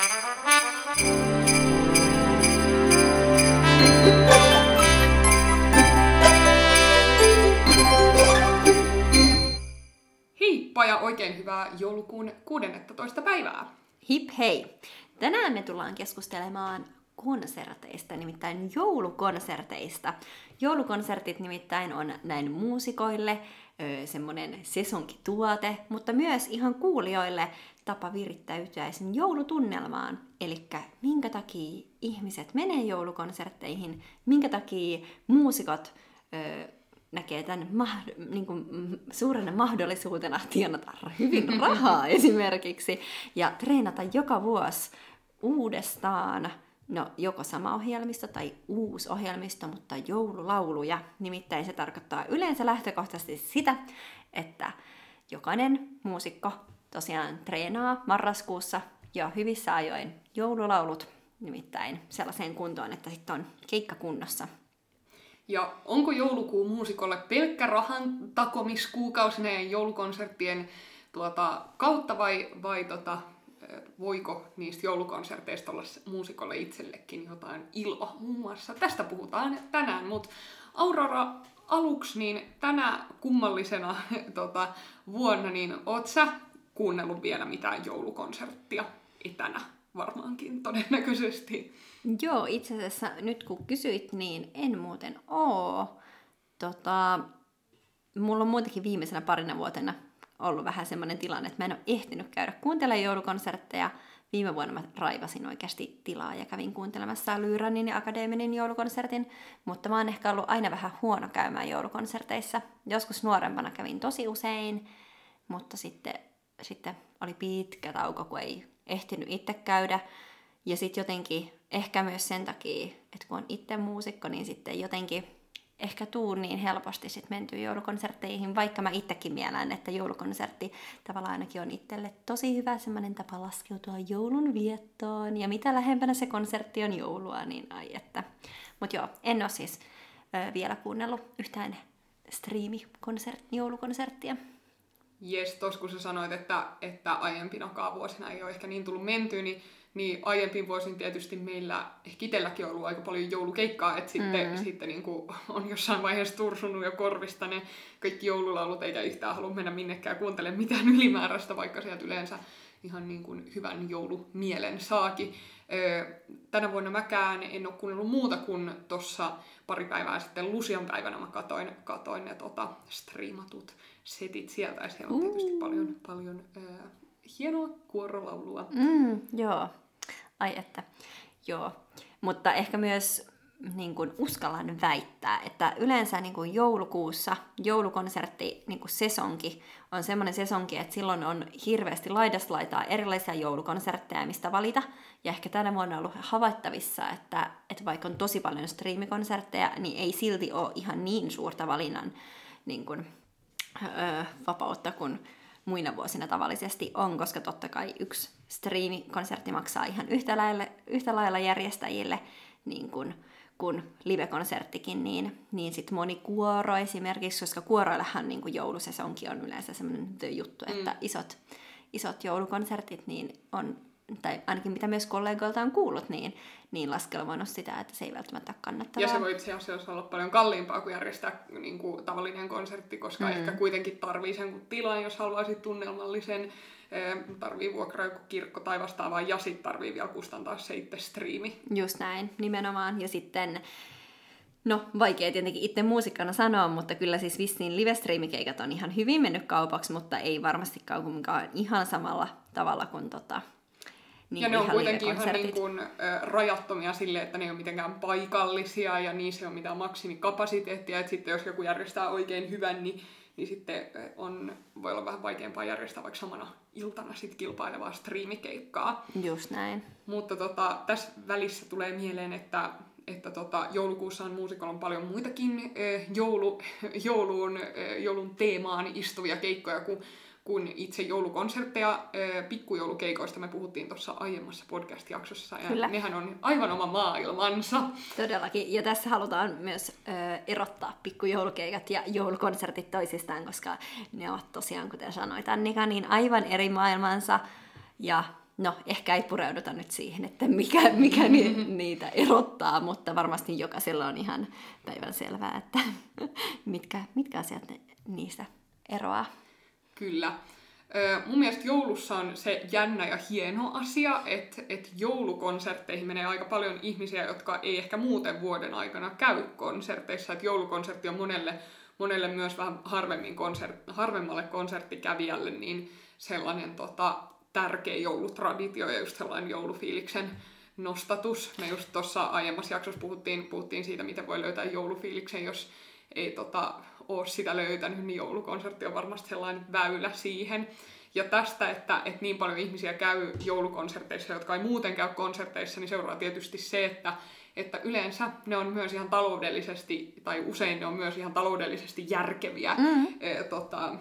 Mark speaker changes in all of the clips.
Speaker 1: Heippa ja oikein hyvää joulukuun 16. päivää.
Speaker 2: Hip hei! Tänään me tullaan keskustelemaan konserteista, nimittäin joulukonserteista. Joulukonsertit nimittäin on näin muusikoille semmoinen sesonkituote, mutta myös ihan kuulijoille tapa virittäytyä sen joulutunnelmaan. Eli minkä takia ihmiset menee joulukonsertteihin, minkä takia muusikot ö, näkee tämän ma- niin kuin, suurena mahdollisuutena tienata hyvin rahaa esimerkiksi ja treenata joka vuosi uudestaan No, joko sama ohjelmisto tai uusi ohjelmisto, mutta joululauluja. Nimittäin se tarkoittaa yleensä lähtökohtaisesti sitä, että jokainen muusikko tosiaan treenaa marraskuussa jo hyvissä ajoin joululaulut, nimittäin sellaiseen kuntoon, että sitten on keikka kunnossa.
Speaker 1: Ja onko joulukuu muusikolle pelkkä rahan takomiskuukausinen joulukonserttien tuota, kautta vai, vai tota, voiko niistä joulukonserteista olla muusikolle itsellekin jotain iloa muun muassa. Tästä puhutaan tänään, mutta Aurora aluksi niin tänä kummallisena tota, vuonna, niin oot sä kuunnellut vielä mitään joulukonserttia etänä varmaankin todennäköisesti?
Speaker 2: Joo, itse asiassa nyt kun kysyit, niin en muuten oo. Tota, mulla on muutenkin viimeisenä parina vuotena ollut vähän semmoinen tilanne, että mä en ole ehtinyt käydä kuuntelemaan joulukonsertteja. Viime vuonna mä raivasin oikeasti tilaa ja kävin kuuntelemassa Lyyranin ja Akademinin joulukonsertin, mutta mä oon ehkä ollut aina vähän huono käymään joulukonserteissa. Joskus nuorempana kävin tosi usein, mutta sitten, sitten oli pitkä tauko, kun ei ehtinyt itse käydä. Ja sitten jotenkin, ehkä myös sen takia, että kun on itse muusikko, niin sitten jotenkin ehkä tuu niin helposti sit menty joulukonsertteihin, vaikka mä itsekin mielän, että joulukonsertti tavallaan ainakin on itselle tosi hyvä semmoinen tapa laskeutua joulun viettoon. Ja mitä lähempänä se konsertti on joulua, niin ai että. Mutta joo, en ole siis ö, vielä kuunnellut yhtään striimikonsert, joulukonserttia.
Speaker 1: Jes, tos kun sä sanoit, että, että aiempinakaan vuosina ei ole ehkä niin tullut mentyä, niin niin aiempiin vuosin tietysti meillä ehkä itselläkin on ollut aika paljon joulukeikkaa, että sitten, mm. sitten niin kuin on jossain vaiheessa tursunut jo korvista ne kaikki joululaulut, eikä yhtään halua mennä minnekään kuuntelemaan mitään ylimääräistä, vaikka sieltä yleensä ihan niin kuin hyvän joulumielen saakin. Tänä vuonna mäkään en ole kuunnellut muuta kuin tuossa pari päivää sitten Lusian päivänä mä katoin, katoin ne tota, striimatut setit sieltä, ja siellä on tietysti paljon, paljon hienoa kuorolaulua.
Speaker 2: Mm, joo, ai että, joo. Mutta ehkä myös niin kuin uskallan väittää, että yleensä niin kuin joulukuussa joulukonsertti, niin kuin sesonki, on semmoinen sesonki, että silloin on hirveästi laidasta laitaa erilaisia joulukonsertteja, mistä valita. Ja ehkä tänä vuonna on ollut havaittavissa, että, että vaikka on tosi paljon striimikonsertteja, niin ei silti ole ihan niin suurta valinnan niin kuin, öö, vapautta kuin muina vuosina tavallisesti on, koska totta kai yksi striimikonsertti maksaa ihan yhtä lailla, yhtä lailla järjestäjille niin kuin, kun live-konserttikin, niin, niin sitten moni kuoro esimerkiksi, koska kuoroillahan niin kuin joulusesonki on yleensä sellainen juttu, että mm. isot, isot joulukonsertit niin on tai ainakin mitä myös kollegoilta on kuullut, niin, niin laskelmoinut sitä, että se ei välttämättä ole kannattavaa.
Speaker 1: Ja se voi itse asiassa olla paljon kalliimpaa kuin järjestää niin kuin tavallinen konsertti, koska mm. ehkä kuitenkin tarvii sen tilan, jos haluaisit tunnelmallisen, tarvii vuokraa joku kirkko tai vastaavaa, ja sitten tarvii vielä kustantaa se itse striimi.
Speaker 2: Just näin, nimenomaan. Ja sitten No, vaikea tietenkin itse muusikkana sanoa, mutta kyllä siis vissiin live-striimikeikat on ihan hyvin mennyt kaupaksi, mutta ei varmastikaan kuitenkaan ihan samalla tavalla kuin tota,
Speaker 1: niin ja ne on kuitenkin ihan niin kuin, rajattomia sille, että ne ei ole mitenkään paikallisia ja niissä ei ole mitään maksimikapasiteettia. Että sitten jos joku järjestää oikein hyvän, niin, niin sitten on, voi olla vähän vaikeampaa järjestää vaikka samana iltana sit kilpailevaa striimikeikkaa.
Speaker 2: Just näin.
Speaker 1: Mutta tota, tässä välissä tulee mieleen, että että tota, joulukuussa on muusikolla on paljon muitakin joulu, jouluun, joulun teemaan istuvia keikkoja kuin kuin itse joulukonsertteja. Pikkujoulukeikoista me puhuttiin tuossa aiemmassa podcast-jaksossa, ja Kyllä. nehän on aivan oma maailmansa.
Speaker 2: Todellakin, ja tässä halutaan myös ö, erottaa pikkujoulukeikat ja joulukonsertit toisistaan, koska ne ovat tosiaan, kuten sanoit Annika, niin aivan eri maailmansa, ja No, ehkä ei pureuduta nyt siihen, että mikä, mikä ni, niitä erottaa, mutta varmasti jokaisella on ihan päivän selvää, että mitkä, mitkä asiat ne, niistä eroaa.
Speaker 1: Kyllä. Mun mielestä joulussa on se jännä ja hieno asia, että, että joulukonsertteihin menee aika paljon ihmisiä, jotka ei ehkä muuten vuoden aikana käy konserteissa. Että joulukonsertti on monelle, monelle myös vähän harvemmin konsert, harvemmalle konserttikävijälle niin sellainen tota, tärkeä joulutraditio ja just sellainen joulufiiliksen nostatus. Me just tuossa aiemmassa jaksossa puhuttiin, puhuttiin siitä, miten voi löytää joulufiiliksen, jos ei tota, ole sitä löytänyt, niin joulukonsertti on varmasti sellainen väylä siihen. Ja tästä, että, että niin paljon ihmisiä käy joulukonserteissa, jotka ei muuten käy konserteissa, niin seuraa tietysti se, että, että yleensä ne on myös ihan taloudellisesti, tai usein ne on myös ihan taloudellisesti järkeviä mm. e, tota,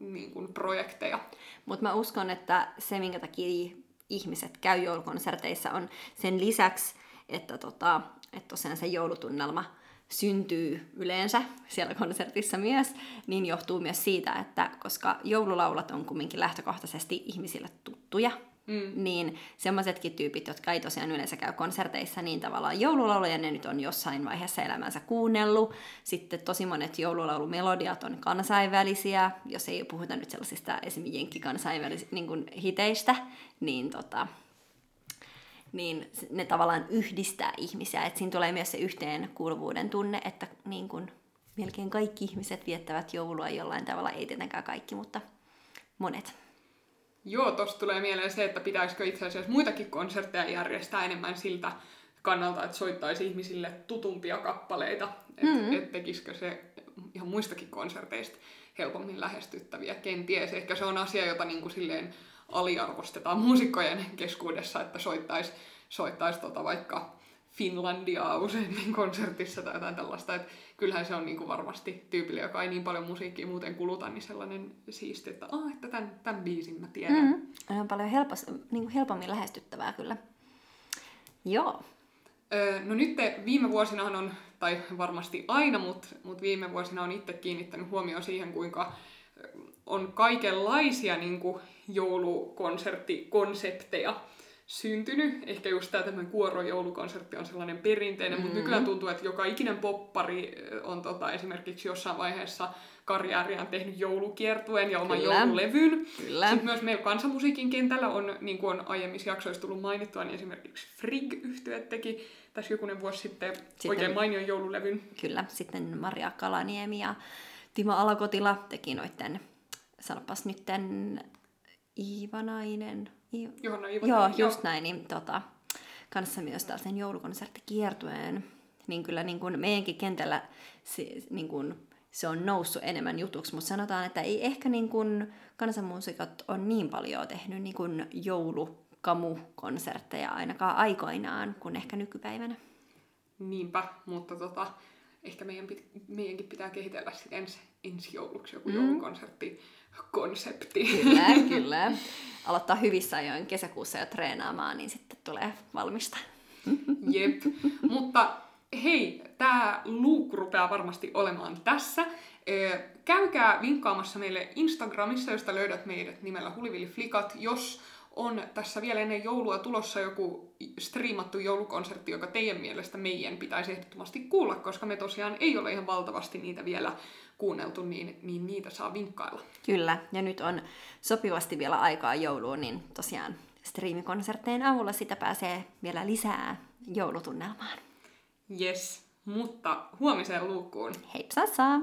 Speaker 1: niin kuin projekteja.
Speaker 2: Mutta mä uskon, että se, minkä takia ihmiset käy joulukonserteissa, on sen lisäksi, että, tota, että tosiaan se joulutunnelma syntyy yleensä siellä konsertissa myös, niin johtuu myös siitä, että koska joululaulat on kumminkin lähtökohtaisesti ihmisille tuttuja, mm. niin semmoisetkin tyypit, jotka ei tosiaan yleensä käy konserteissa, niin tavallaan joululauluja ne nyt on jossain vaiheessa elämänsä kuunnellut. Sitten tosi monet joululaulumelodiat on kansainvälisiä, jos ei puhuta nyt sellaisista esimerkiksi jenkkikansainvälisistä niin hiteistä, niin tota, niin ne tavallaan yhdistää ihmisiä. Että siinä tulee myös se yhteenkuuluvuuden tunne, että niin kun melkein kaikki ihmiset viettävät joulua jollain tavalla, ei tietenkään kaikki, mutta monet.
Speaker 1: Joo, tosta tulee mieleen se, että pitäisikö itse asiassa muitakin konsertteja järjestää enemmän siltä kannalta, että soittaisi ihmisille tutumpia kappaleita. Että mm-hmm. et tekisikö se ihan muistakin konserteista helpommin lähestyttäviä. Kenties ehkä se on asia, jota niin kuin silleen aliarvostetaan muusikkojen keskuudessa, että soittaisi soittais tota vaikka Finlandiaa useimmin konsertissa tai jotain tällaista. Et kyllähän se on niinku varmasti tyypille, joka ei niin paljon musiikkia muuten kuluta, niin sellainen siisti, että, ah, että tämän, tämän biisin mä tiedän.
Speaker 2: Mm, on paljon helpos, niinku helpommin lähestyttävää kyllä. Joo.
Speaker 1: Öö, no nyt viime vuosinahan on, tai varmasti aina, mutta mut viime vuosina on itse kiinnittänyt huomioon siihen, kuinka on kaikenlaisia niin kuin joulukonserttikonsepteja syntynyt. Ehkä just tämä tämmöinen kuorojoulukonsertti on sellainen perinteinen, mm-hmm. mutta nykyään tuntuu, että joka ikinen poppari on tota, esimerkiksi jossain vaiheessa karjääriään tehnyt joulukiertueen ja oman Kyllä. joululevyn. Kyllä. Sitten myös meillä kansanmusiikin kentällä on, niin kuin on aiemmissa jaksoissa tullut mainittua, niin esimerkiksi frig yhtyö teki tässä jokunen vuosi sitten, sitten oikein mainion joululevyn.
Speaker 2: Kyllä, sitten Maria Kalaniemi ja Timo Alakotila teki noitten sanopas nytten Iivanainen.
Speaker 1: Johanna
Speaker 2: Iivanainen. Joo, just näin. Niin, tota, kanssa myös tällaisen joulukonserttikiertueen. Niin kyllä niin kuin meidänkin kentällä se, niin kuin, se on noussut enemmän jutuksi, mutta sanotaan, että ei ehkä niin kuin kansanmuusikot on niin paljon tehnyt niin kuin joulukamukonsertteja ainakaan aikoinaan kuin ehkä nykypäivänä.
Speaker 1: Niinpä, mutta tota, ehkä meidän pit, meidänkin pitää kehitellä sitten ensi, ensi jouluksi joku mm. joulukonsertti konsepti.
Speaker 2: Kyllä, kyllä. Aloittaa hyvissä ajoin kesäkuussa jo treenaamaan, niin sitten tulee valmista.
Speaker 1: Jep. Mutta hei, tämä luukku rupeaa varmasti olemaan tässä. Käykää vinkkaamassa meille Instagramissa, josta löydät meidät nimellä Hulivilliflikat, jos on tässä vielä ennen joulua tulossa joku striimattu joulukonsertti, joka teidän mielestä meidän pitäisi ehdottomasti kuulla, koska me tosiaan ei ole ihan valtavasti niitä vielä kuunneltu, niin, niin niitä saa vinkkailla.
Speaker 2: Kyllä, ja nyt on sopivasti vielä aikaa jouluun, niin tosiaan striimikonsertteen avulla sitä pääsee vielä lisää joulutunnelmaan.
Speaker 1: Yes, mutta huomiseen luukkuun.
Speaker 2: Heipsassa!